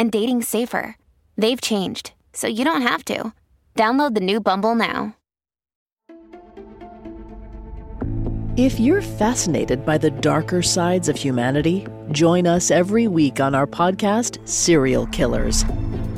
and dating safer. They've changed, so you don't have to. Download the new Bumble now. If you're fascinated by the darker sides of humanity, join us every week on our podcast, Serial Killers,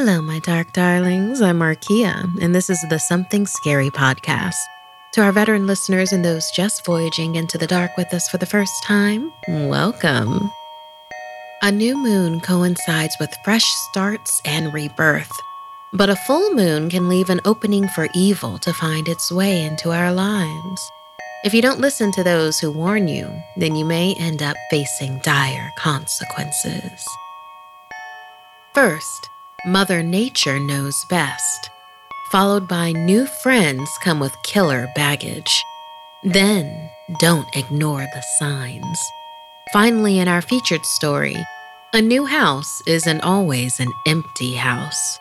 Hello, my dark darlings. I'm Markia, and this is the Something Scary podcast. To our veteran listeners and those just voyaging into the dark with us for the first time, welcome. A new moon coincides with fresh starts and rebirth, but a full moon can leave an opening for evil to find its way into our lives. If you don't listen to those who warn you, then you may end up facing dire consequences. First, Mother Nature knows best, followed by new friends come with killer baggage. Then, don't ignore the signs. Finally, in our featured story, a new house isn't always an empty house.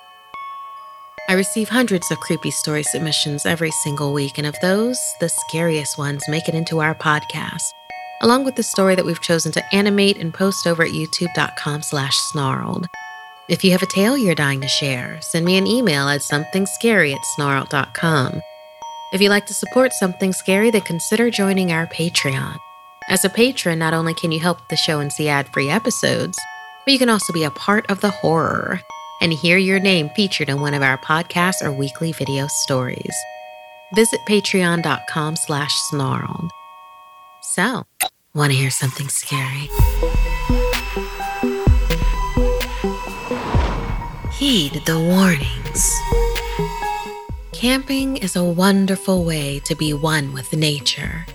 I receive hundreds of creepy story submissions every single week, and of those, the scariest ones make it into our podcast, along with the story that we've chosen to animate and post over at youtube.com slash snarled. If you have a tale you're dying to share, send me an email at somethingscary at. If you'd like to support Something Scary, then consider joining our Patreon. As a patron, not only can you help the show and see ad free episodes, but you can also be a part of the horror and hear your name featured in one of our podcasts or weekly video stories. Visit patreon.com slash snarled. So, want to hear something scary? Heed the warnings. Camping is a wonderful way to be one with nature,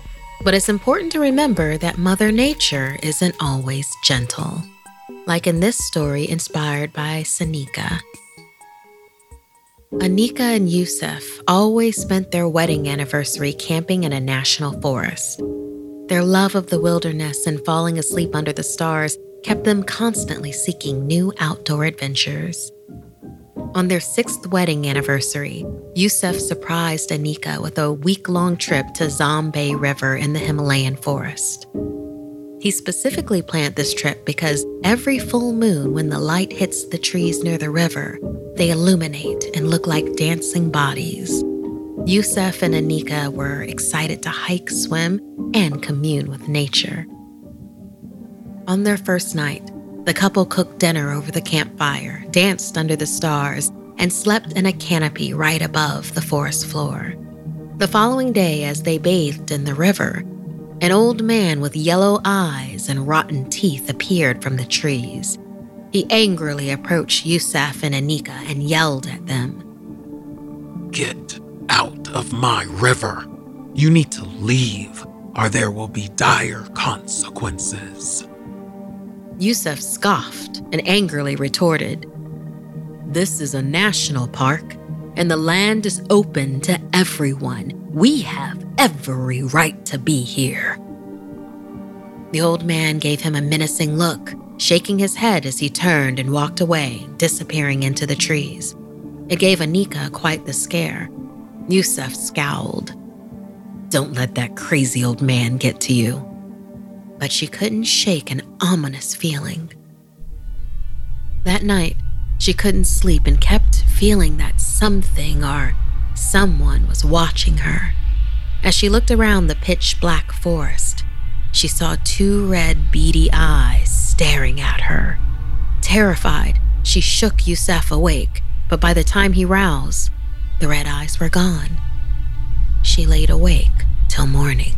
but it's important to remember that Mother Nature isn't always gentle. Like in this story inspired by Sanika. Anika and Yusuf always spent their wedding anniversary camping in a national forest. Their love of the wilderness and falling asleep under the stars kept them constantly seeking new outdoor adventures. On their sixth wedding anniversary, Yusuf surprised Anika with a week long trip to Zombay River in the Himalayan forest. He specifically planned this trip because every full moon, when the light hits the trees near the river, they illuminate and look like dancing bodies. Yusuf and Anika were excited to hike, swim, and commune with nature. On their first night, the couple cooked dinner over the campfire, danced under the stars, and slept in a canopy right above the forest floor. The following day, as they bathed in the river, an old man with yellow eyes and rotten teeth appeared from the trees. He angrily approached Yusuf and Anika and yelled at them. Get out of my river. You need to leave, or there will be dire consequences. Yusuf scoffed and angrily retorted, This is a national park, and the land is open to everyone. We have every right to be here. The old man gave him a menacing look, shaking his head as he turned and walked away, disappearing into the trees. It gave Anika quite the scare. Yusuf scowled. Don't let that crazy old man get to you. But she couldn't shake an ominous feeling. That night, she couldn't sleep and kept feeling that something or someone was watching her. As she looked around the pitch black forest, she saw two red, beady eyes staring at her. Terrified, she shook Yusuf awake, but by the time he roused, the red eyes were gone. She laid awake till morning.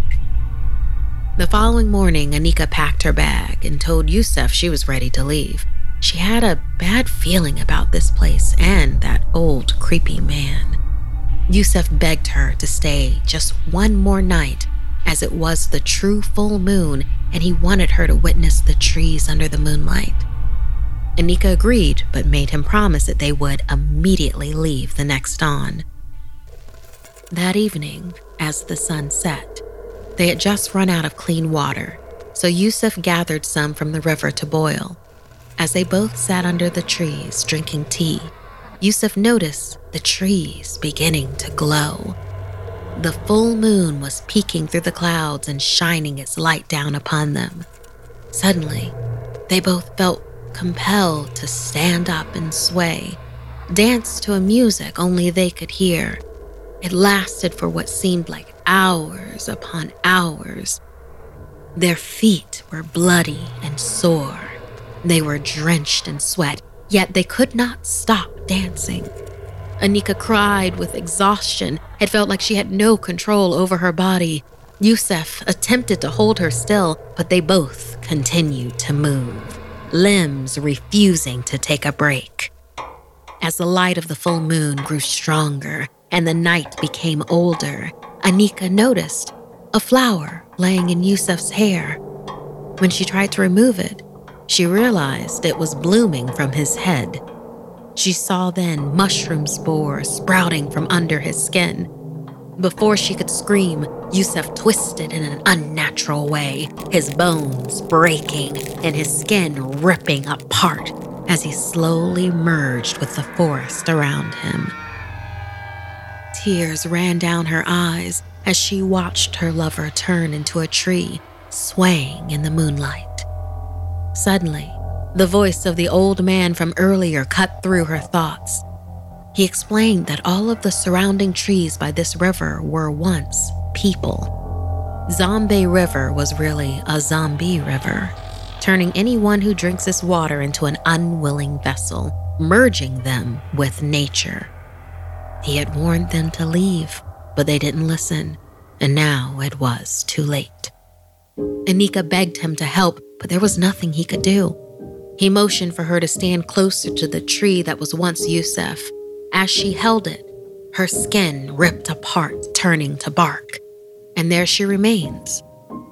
The following morning, Anika packed her bag and told Yusuf she was ready to leave. She had a bad feeling about this place and that old, creepy man. Yusuf begged her to stay just one more night, as it was the true full moon and he wanted her to witness the trees under the moonlight. Anika agreed, but made him promise that they would immediately leave the next dawn. That evening, as the sun set, they had just run out of clean water, so Yusuf gathered some from the river to boil. As they both sat under the trees drinking tea, Yusuf noticed the trees beginning to glow. The full moon was peeking through the clouds and shining its light down upon them. Suddenly, they both felt compelled to stand up and sway, dance to a music only they could hear. It lasted for what seemed like hours upon hours. Their feet were bloody and sore. They were drenched in sweat, yet they could not stop dancing. Anika cried with exhaustion. It felt like she had no control over her body. Yusuf attempted to hold her still, but they both continued to move, limbs refusing to take a break. As the light of the full moon grew stronger and the night became older, Anika noticed a flower laying in Yusuf's hair. When she tried to remove it, she realized it was blooming from his head. She saw then mushroom spores sprouting from under his skin. Before she could scream, Yusuf twisted in an unnatural way, his bones breaking and his skin ripping apart as he slowly merged with the forest around him. Tears ran down her eyes as she watched her lover turn into a tree, swaying in the moonlight. Suddenly, the voice of the old man from earlier cut through her thoughts. He explained that all of the surrounding trees by this river were once people. Zombie River was really a zombie river, turning anyone who drinks this water into an unwilling vessel, merging them with nature. He had warned them to leave, but they didn't listen, and now it was too late. Anika begged him to help, but there was nothing he could do. He motioned for her to stand closer to the tree that was once Yusuf. As she held it, her skin ripped apart, turning to bark. And there she remains,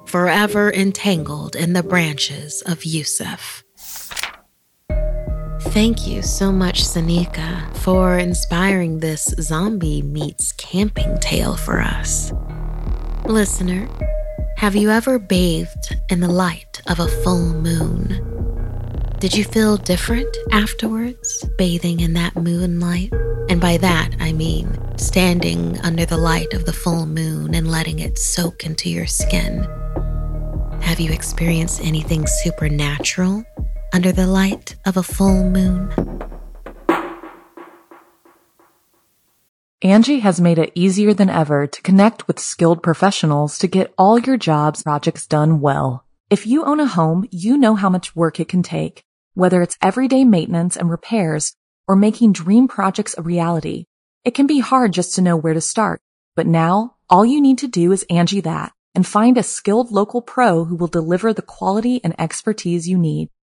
forever entangled in the branches of Yusuf. Thank you so much, Sanika, for inspiring this zombie meets camping tale for us. Listener, have you ever bathed in the light of a full moon? Did you feel different afterwards, bathing in that moonlight? And by that, I mean standing under the light of the full moon and letting it soak into your skin. Have you experienced anything supernatural under the light of a full moon? Angie has made it easier than ever to connect with skilled professionals to get all your jobs projects done well. If you own a home, you know how much work it can take, whether it's everyday maintenance and repairs or making dream projects a reality. It can be hard just to know where to start, but now all you need to do is Angie that and find a skilled local pro who will deliver the quality and expertise you need.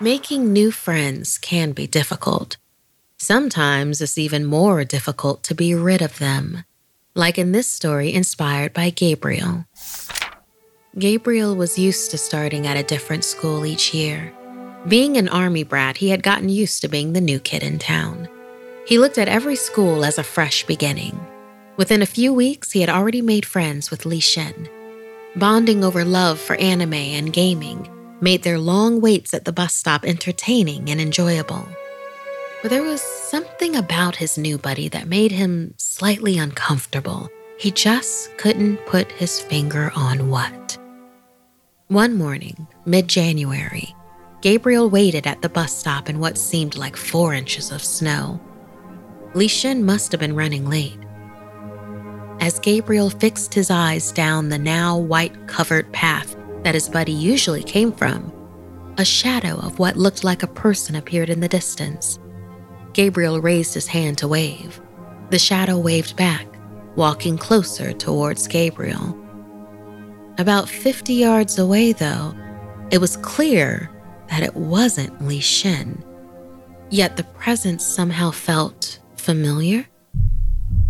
Making new friends can be difficult. Sometimes it's even more difficult to be rid of them, like in this story inspired by Gabriel. Gabriel was used to starting at a different school each year. Being an army brat, he had gotten used to being the new kid in town. He looked at every school as a fresh beginning. Within a few weeks, he had already made friends with Li Shen. Bonding over love for anime and gaming made their long waits at the bus stop entertaining and enjoyable. But there was something about his new buddy that made him slightly uncomfortable. He just couldn't put his finger on what. One morning, mid January, Gabriel waited at the bus stop in what seemed like four inches of snow. Li Shen must have been running late. As Gabriel fixed his eyes down the now white covered path that his buddy usually came from, a shadow of what looked like a person appeared in the distance. Gabriel raised his hand to wave. The shadow waved back, walking closer towards Gabriel. About 50 yards away, though, it was clear that it wasn't Li Shen. Yet the presence somehow felt familiar.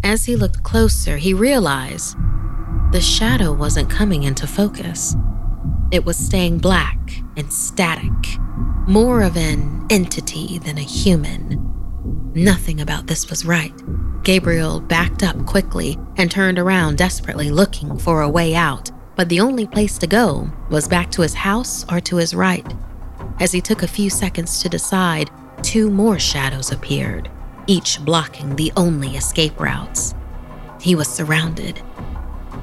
As he looked closer, he realized the shadow wasn't coming into focus. It was staying black and static, more of an entity than a human. Nothing about this was right. Gabriel backed up quickly and turned around desperately looking for a way out, but the only place to go was back to his house or to his right. As he took a few seconds to decide, two more shadows appeared, each blocking the only escape routes. He was surrounded.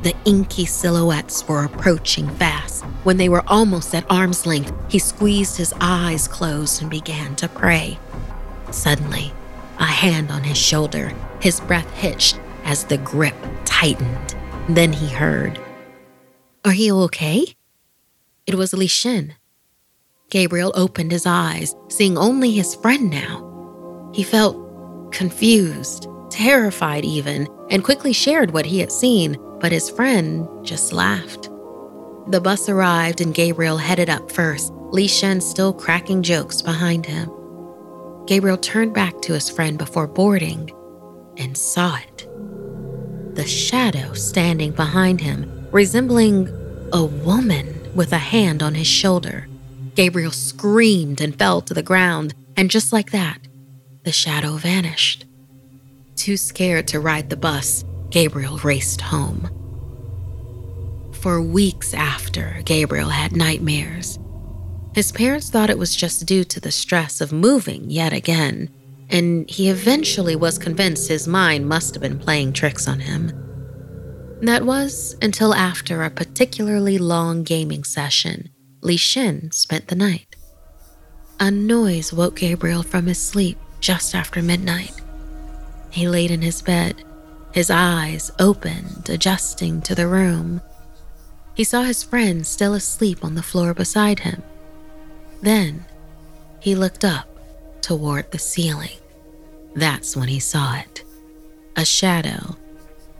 The inky silhouettes were approaching fast. When they were almost at arm's length, he squeezed his eyes closed and began to pray. Suddenly, a hand on his shoulder, his breath hitched as the grip tightened. Then he heard, Are you okay? It was Li Shen. Gabriel opened his eyes, seeing only his friend now. He felt confused, terrified even, and quickly shared what he had seen, but his friend just laughed. The bus arrived and Gabriel headed up first, Li Shen still cracking jokes behind him. Gabriel turned back to his friend before boarding and saw it. The shadow standing behind him, resembling a woman with a hand on his shoulder. Gabriel screamed and fell to the ground, and just like that, the shadow vanished. Too scared to ride the bus, Gabriel raced home. For weeks after, Gabriel had nightmares. His parents thought it was just due to the stress of moving yet again, and he eventually was convinced his mind must have been playing tricks on him. That was until after a particularly long gaming session, Li Shen spent the night. A noise woke Gabriel from his sleep just after midnight. He laid in his bed, his eyes opened, adjusting to the room. He saw his friend still asleep on the floor beside him. Then he looked up toward the ceiling. That's when he saw it a shadow,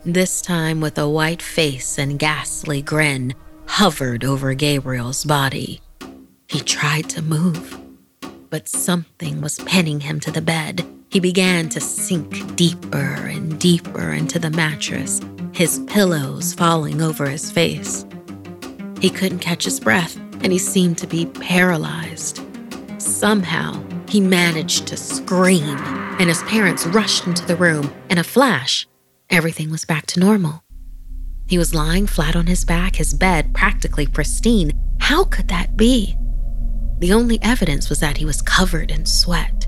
this time with a white face and ghastly grin, hovered over Gabriel's body. He tried to move, but something was pinning him to the bed. He began to sink deeper and deeper into the mattress, his pillows falling over his face. He couldn't catch his breath, and he seemed to be paralyzed. Somehow, he managed to scream, and his parents rushed into the room. In a flash, everything was back to normal. He was lying flat on his back, his bed practically pristine. How could that be? The only evidence was that he was covered in sweat.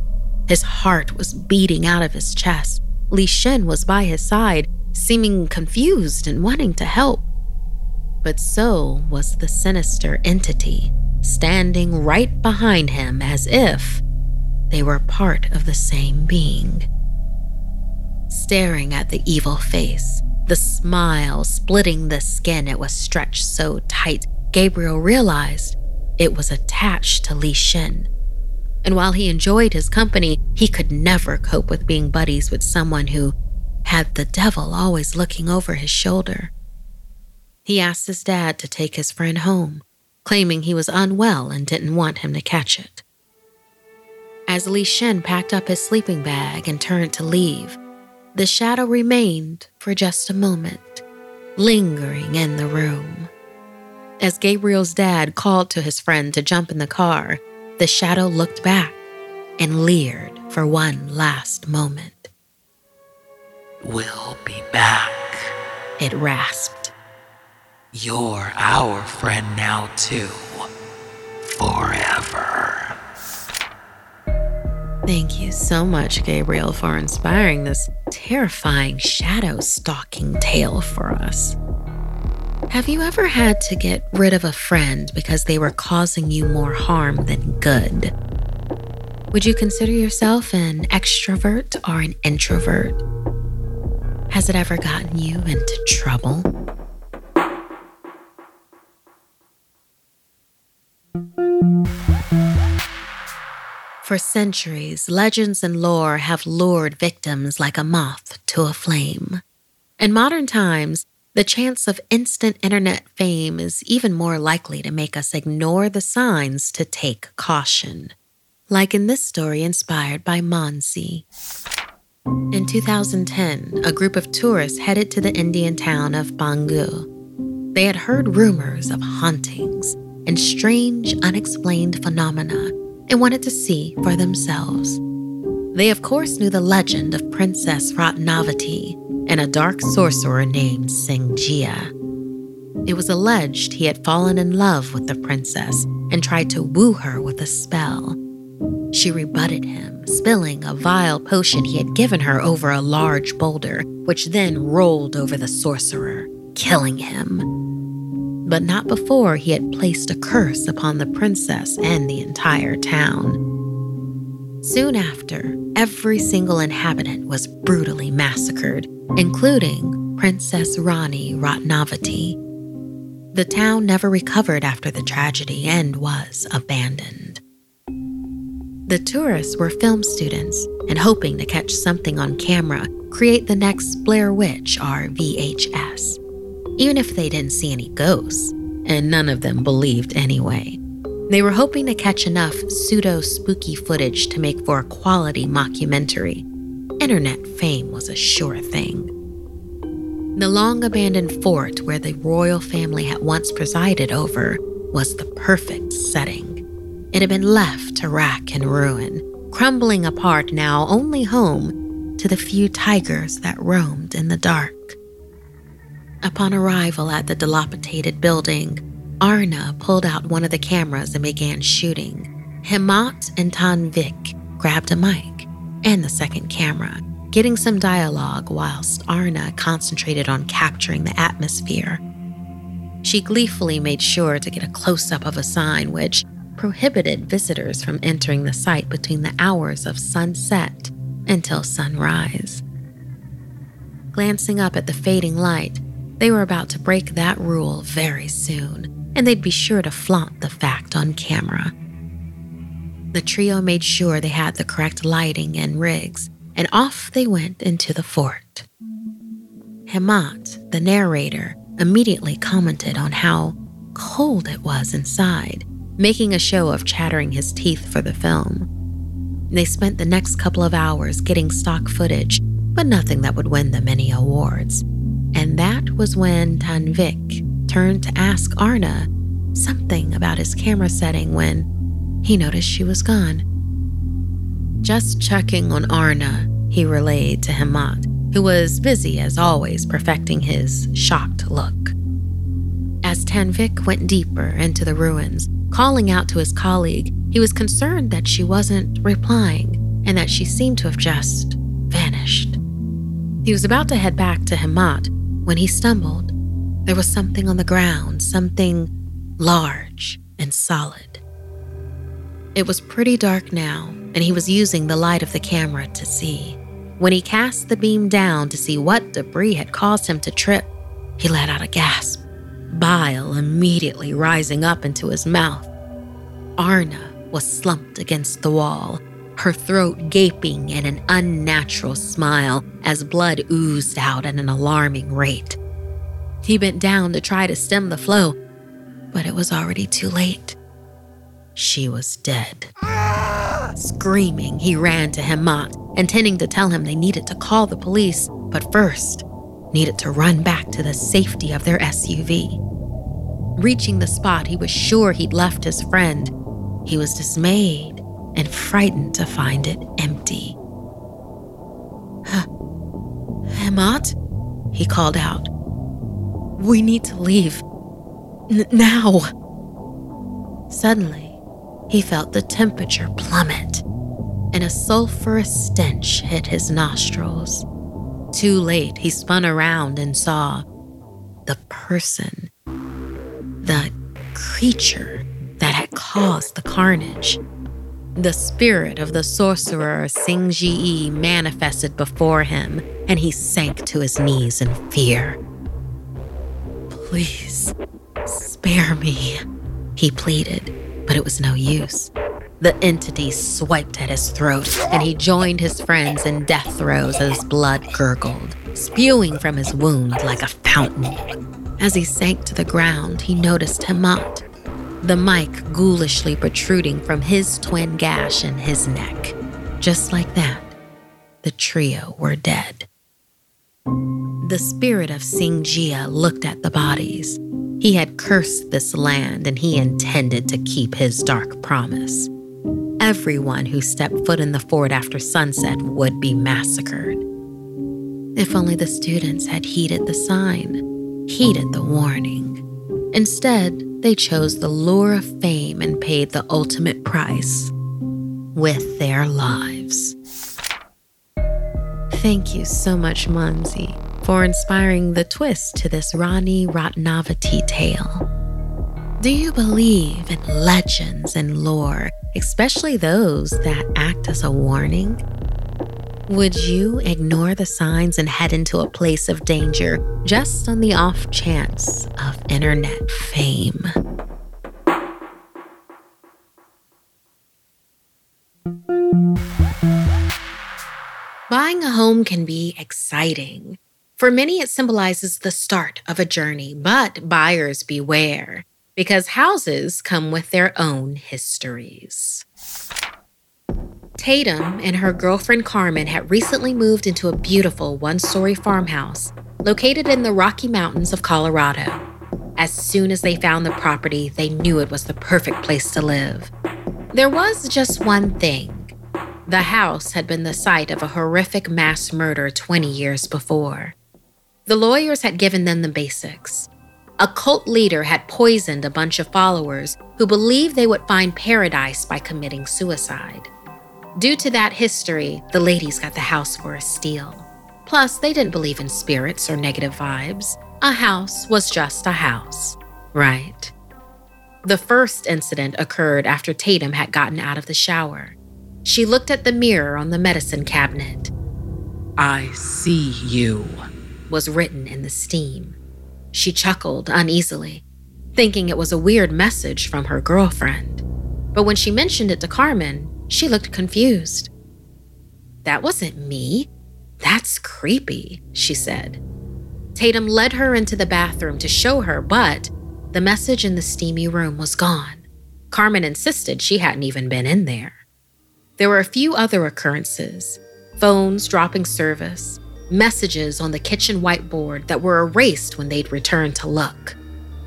His heart was beating out of his chest. Li Shen was by his side, seeming confused and wanting to help. But so was the sinister entity, standing right behind him as if they were part of the same being. Staring at the evil face, the smile splitting the skin it was stretched so tight, Gabriel realized it was attached to Li Shen. And while he enjoyed his company, he could never cope with being buddies with someone who had the devil always looking over his shoulder. He asked his dad to take his friend home, claiming he was unwell and didn't want him to catch it. As Li Shen packed up his sleeping bag and turned to leave, the shadow remained for just a moment, lingering in the room. As Gabriel's dad called to his friend to jump in the car, the shadow looked back and leered for one last moment. We'll be back. It rasped. You're our friend now, too. Forever. Thank you so much, Gabriel, for inspiring this terrifying shadow stalking tale for us. Have you ever had to get rid of a friend because they were causing you more harm than good? Would you consider yourself an extrovert or an introvert? Has it ever gotten you into trouble? For centuries, legends and lore have lured victims like a moth to a flame. In modern times, the chance of instant internet fame is even more likely to make us ignore the signs to take caution. Like in this story inspired by Monsi. In 2010, a group of tourists headed to the Indian town of Bangu. They had heard rumors of hauntings and strange, unexplained phenomena and wanted to see for themselves. They, of course, knew the legend of Princess Ratnavati and a dark sorcerer named Singjia. It was alleged he had fallen in love with the princess and tried to woo her with a spell. She rebutted him, spilling a vile potion he had given her over a large boulder, which then rolled over the sorcerer, killing him but not before he had placed a curse upon the princess and the entire town. Soon after, every single inhabitant was brutally massacred, including Princess Rani Ratnavati. The town never recovered after the tragedy and was abandoned. The tourists were film students and hoping to catch something on camera, create the next Blair Witch or VHS even if they didn't see any ghosts, and none of them believed anyway. They were hoping to catch enough pseudo spooky footage to make for a quality mockumentary. Internet fame was a sure thing. The long abandoned fort where the royal family had once presided over was the perfect setting. It had been left to rack and ruin, crumbling apart now only home to the few tigers that roamed in the dark. Upon arrival at the dilapidated building, Arna pulled out one of the cameras and began shooting. Hemant and Tanvik grabbed a mic and the second camera, getting some dialogue whilst Arna concentrated on capturing the atmosphere. She gleefully made sure to get a close up of a sign which prohibited visitors from entering the site between the hours of sunset until sunrise. Glancing up at the fading light, they were about to break that rule very soon, and they'd be sure to flaunt the fact on camera. The trio made sure they had the correct lighting and rigs, and off they went into the fort. Hemant, the narrator, immediately commented on how cold it was inside, making a show of chattering his teeth for the film. They spent the next couple of hours getting stock footage, but nothing that would win them any awards. And that was when Tanvik turned to ask Arna something about his camera setting when he noticed she was gone. Just checking on Arna, he relayed to Hemant, who was busy as always perfecting his shocked look. As Tanvik went deeper into the ruins, calling out to his colleague, he was concerned that she wasn't replying and that she seemed to have just vanished. He was about to head back to Hemant when he stumbled. There was something on the ground, something large and solid. It was pretty dark now, and he was using the light of the camera to see. When he cast the beam down to see what debris had caused him to trip, he let out a gasp, bile immediately rising up into his mouth. Arna was slumped against the wall, her throat gaping in an unnatural smile as blood oozed out at an alarming rate. He bent down to try to stem the flow, but it was already too late. She was dead. Screaming, he ran to Hemant, intending to tell him they needed to call the police, but first, needed to run back to the safety of their SUV. Reaching the spot he was sure he'd left his friend, he was dismayed and frightened to find it empty. Hemant? He called out. We need to leave. N- now. Suddenly, he felt the temperature plummet and a sulfurous stench hit his nostrils. Too late, he spun around and saw the person, the creature that had caused the carnage. The spirit of the sorcerer Singji manifested before him, and he sank to his knees in fear. Please, spare me, he pleaded but it was no use. The entity swiped at his throat, and he joined his friends in death throes as blood gurgled, spewing from his wound like a fountain. As he sank to the ground, he noticed Hemant, the mic ghoulishly protruding from his twin gash in his neck. Just like that, the trio were dead. The spirit of Singjia looked at the bodies he had cursed this land and he intended to keep his dark promise. Everyone who stepped foot in the fort after sunset would be massacred. If only the students had heeded the sign, heeded the warning. Instead, they chose the lure of fame and paid the ultimate price with their lives. Thank you so much, Manzi for inspiring the twist to this Rani Ratnavati tale. Do you believe in legends and lore, especially those that act as a warning? Would you ignore the signs and head into a place of danger just on the off chance of internet fame? Buying a home can be exciting for many, it symbolizes the start of a journey, but buyers beware because houses come with their own histories. Tatum and her girlfriend Carmen had recently moved into a beautiful one story farmhouse located in the Rocky Mountains of Colorado. As soon as they found the property, they knew it was the perfect place to live. There was just one thing the house had been the site of a horrific mass murder 20 years before. The lawyers had given them the basics. A cult leader had poisoned a bunch of followers who believed they would find paradise by committing suicide. Due to that history, the ladies got the house for a steal. Plus, they didn't believe in spirits or negative vibes. A house was just a house, right? The first incident occurred after Tatum had gotten out of the shower. She looked at the mirror on the medicine cabinet. I see you was written in the steam. She chuckled uneasily, thinking it was a weird message from her girlfriend. But when she mentioned it to Carmen, she looked confused. That wasn't me. That's creepy, she said. Tatum led her into the bathroom to show her, but the message in the steamy room was gone. Carmen insisted she hadn't even been in there. There were a few other occurrences phones dropping service, messages on the kitchen whiteboard that were erased when they'd returned to look.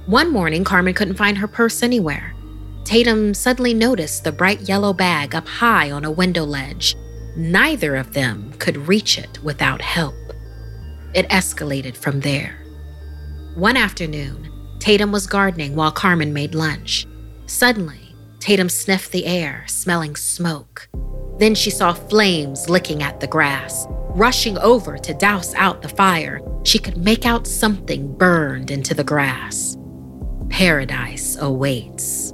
One morning, Carmen couldn't find her purse anywhere. Tatum suddenly noticed the bright yellow bag up high on a window ledge. Neither of them could reach it without help. It escalated from there. One afternoon, Tatum was gardening while Carmen made lunch. Suddenly, Tatum sniffed the air, smelling smoke. Then she saw flames licking at the grass. Rushing over to douse out the fire, she could make out something burned into the grass. Paradise awaits.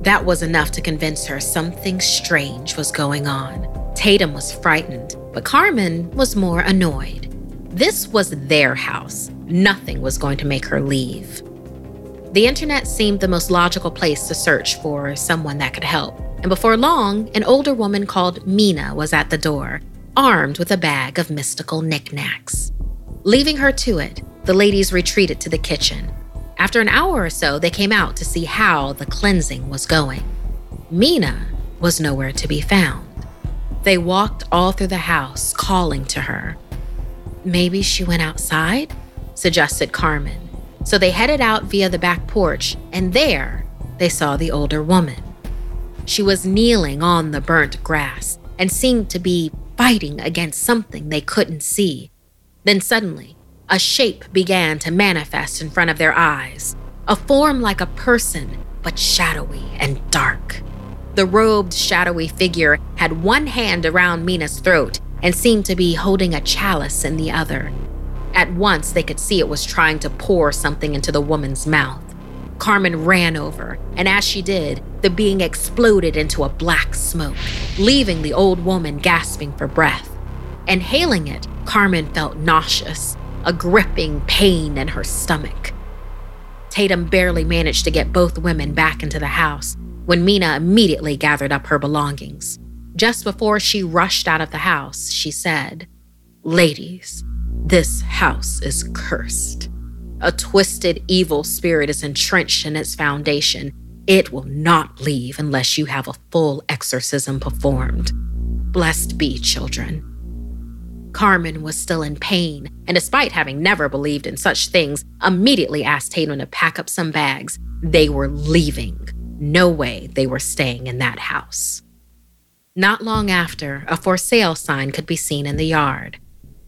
That was enough to convince her something strange was going on. Tatum was frightened, but Carmen was more annoyed. This was their house. Nothing was going to make her leave. The internet seemed the most logical place to search for someone that could help. And before long, an older woman called Mina was at the door, armed with a bag of mystical knickknacks. Leaving her to it, the ladies retreated to the kitchen. After an hour or so, they came out to see how the cleansing was going. Mina was nowhere to be found. They walked all through the house, calling to her. Maybe she went outside, suggested Carmen. So they headed out via the back porch, and there they saw the older woman. She was kneeling on the burnt grass and seemed to be fighting against something they couldn't see. Then suddenly, a shape began to manifest in front of their eyes, a form like a person, but shadowy and dark. The robed, shadowy figure had one hand around Mina's throat and seemed to be holding a chalice in the other. At once, they could see it was trying to pour something into the woman's mouth. Carmen ran over, and as she did, the being exploded into a black smoke, leaving the old woman gasping for breath. Inhaling it, Carmen felt nauseous a gripping pain in her stomach. Tatum barely managed to get both women back into the house when Mina immediately gathered up her belongings. Just before she rushed out of the house, she said, Ladies, this house is cursed. A twisted, evil spirit is entrenched in its foundation. It will not leave unless you have a full exorcism performed. Blessed be, children. Carmen was still in pain, and despite having never believed in such things, immediately asked Tatum to pack up some bags. They were leaving. No way they were staying in that house. Not long after, a for sale sign could be seen in the yard.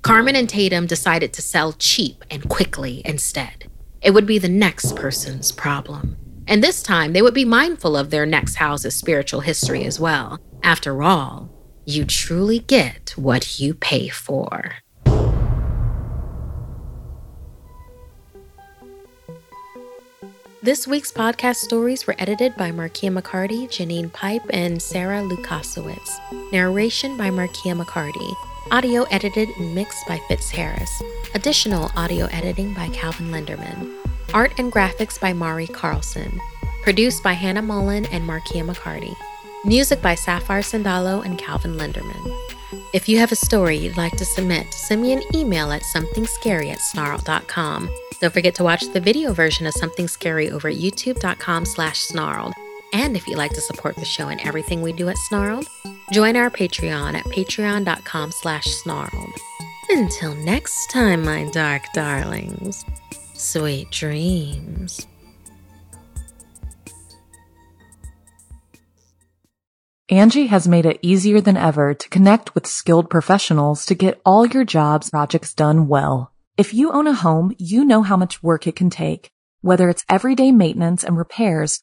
Carmen and Tatum decided to sell cheap and quickly instead. It would be the next person's problem. And this time, they would be mindful of their next house's spiritual history as well. After all, you truly get what you pay for. This week's podcast stories were edited by Markia McCarty, Janine Pipe, and Sarah Lukasiewicz. Narration by Markia McCarty. Audio edited and mixed by Fitz Harris. Additional audio editing by Calvin Linderman. Art and graphics by Mari Carlson. Produced by Hannah Mullen and Markia McCarty. Music by Sapphire Sandalo and Calvin Linderman. If you have a story you'd like to submit, send me an email at somethingscary at. Don't forget to watch the video version of Something Scary over at youtube.com slash snarled. And if you'd like to support the show and everything we do at Snarled, join our Patreon at patreon.com slash snarled. Until next time, my dark darlings, sweet dreams. Angie has made it easier than ever to connect with skilled professionals to get all your jobs projects done well. If you own a home, you know how much work it can take, whether it's everyday maintenance and repairs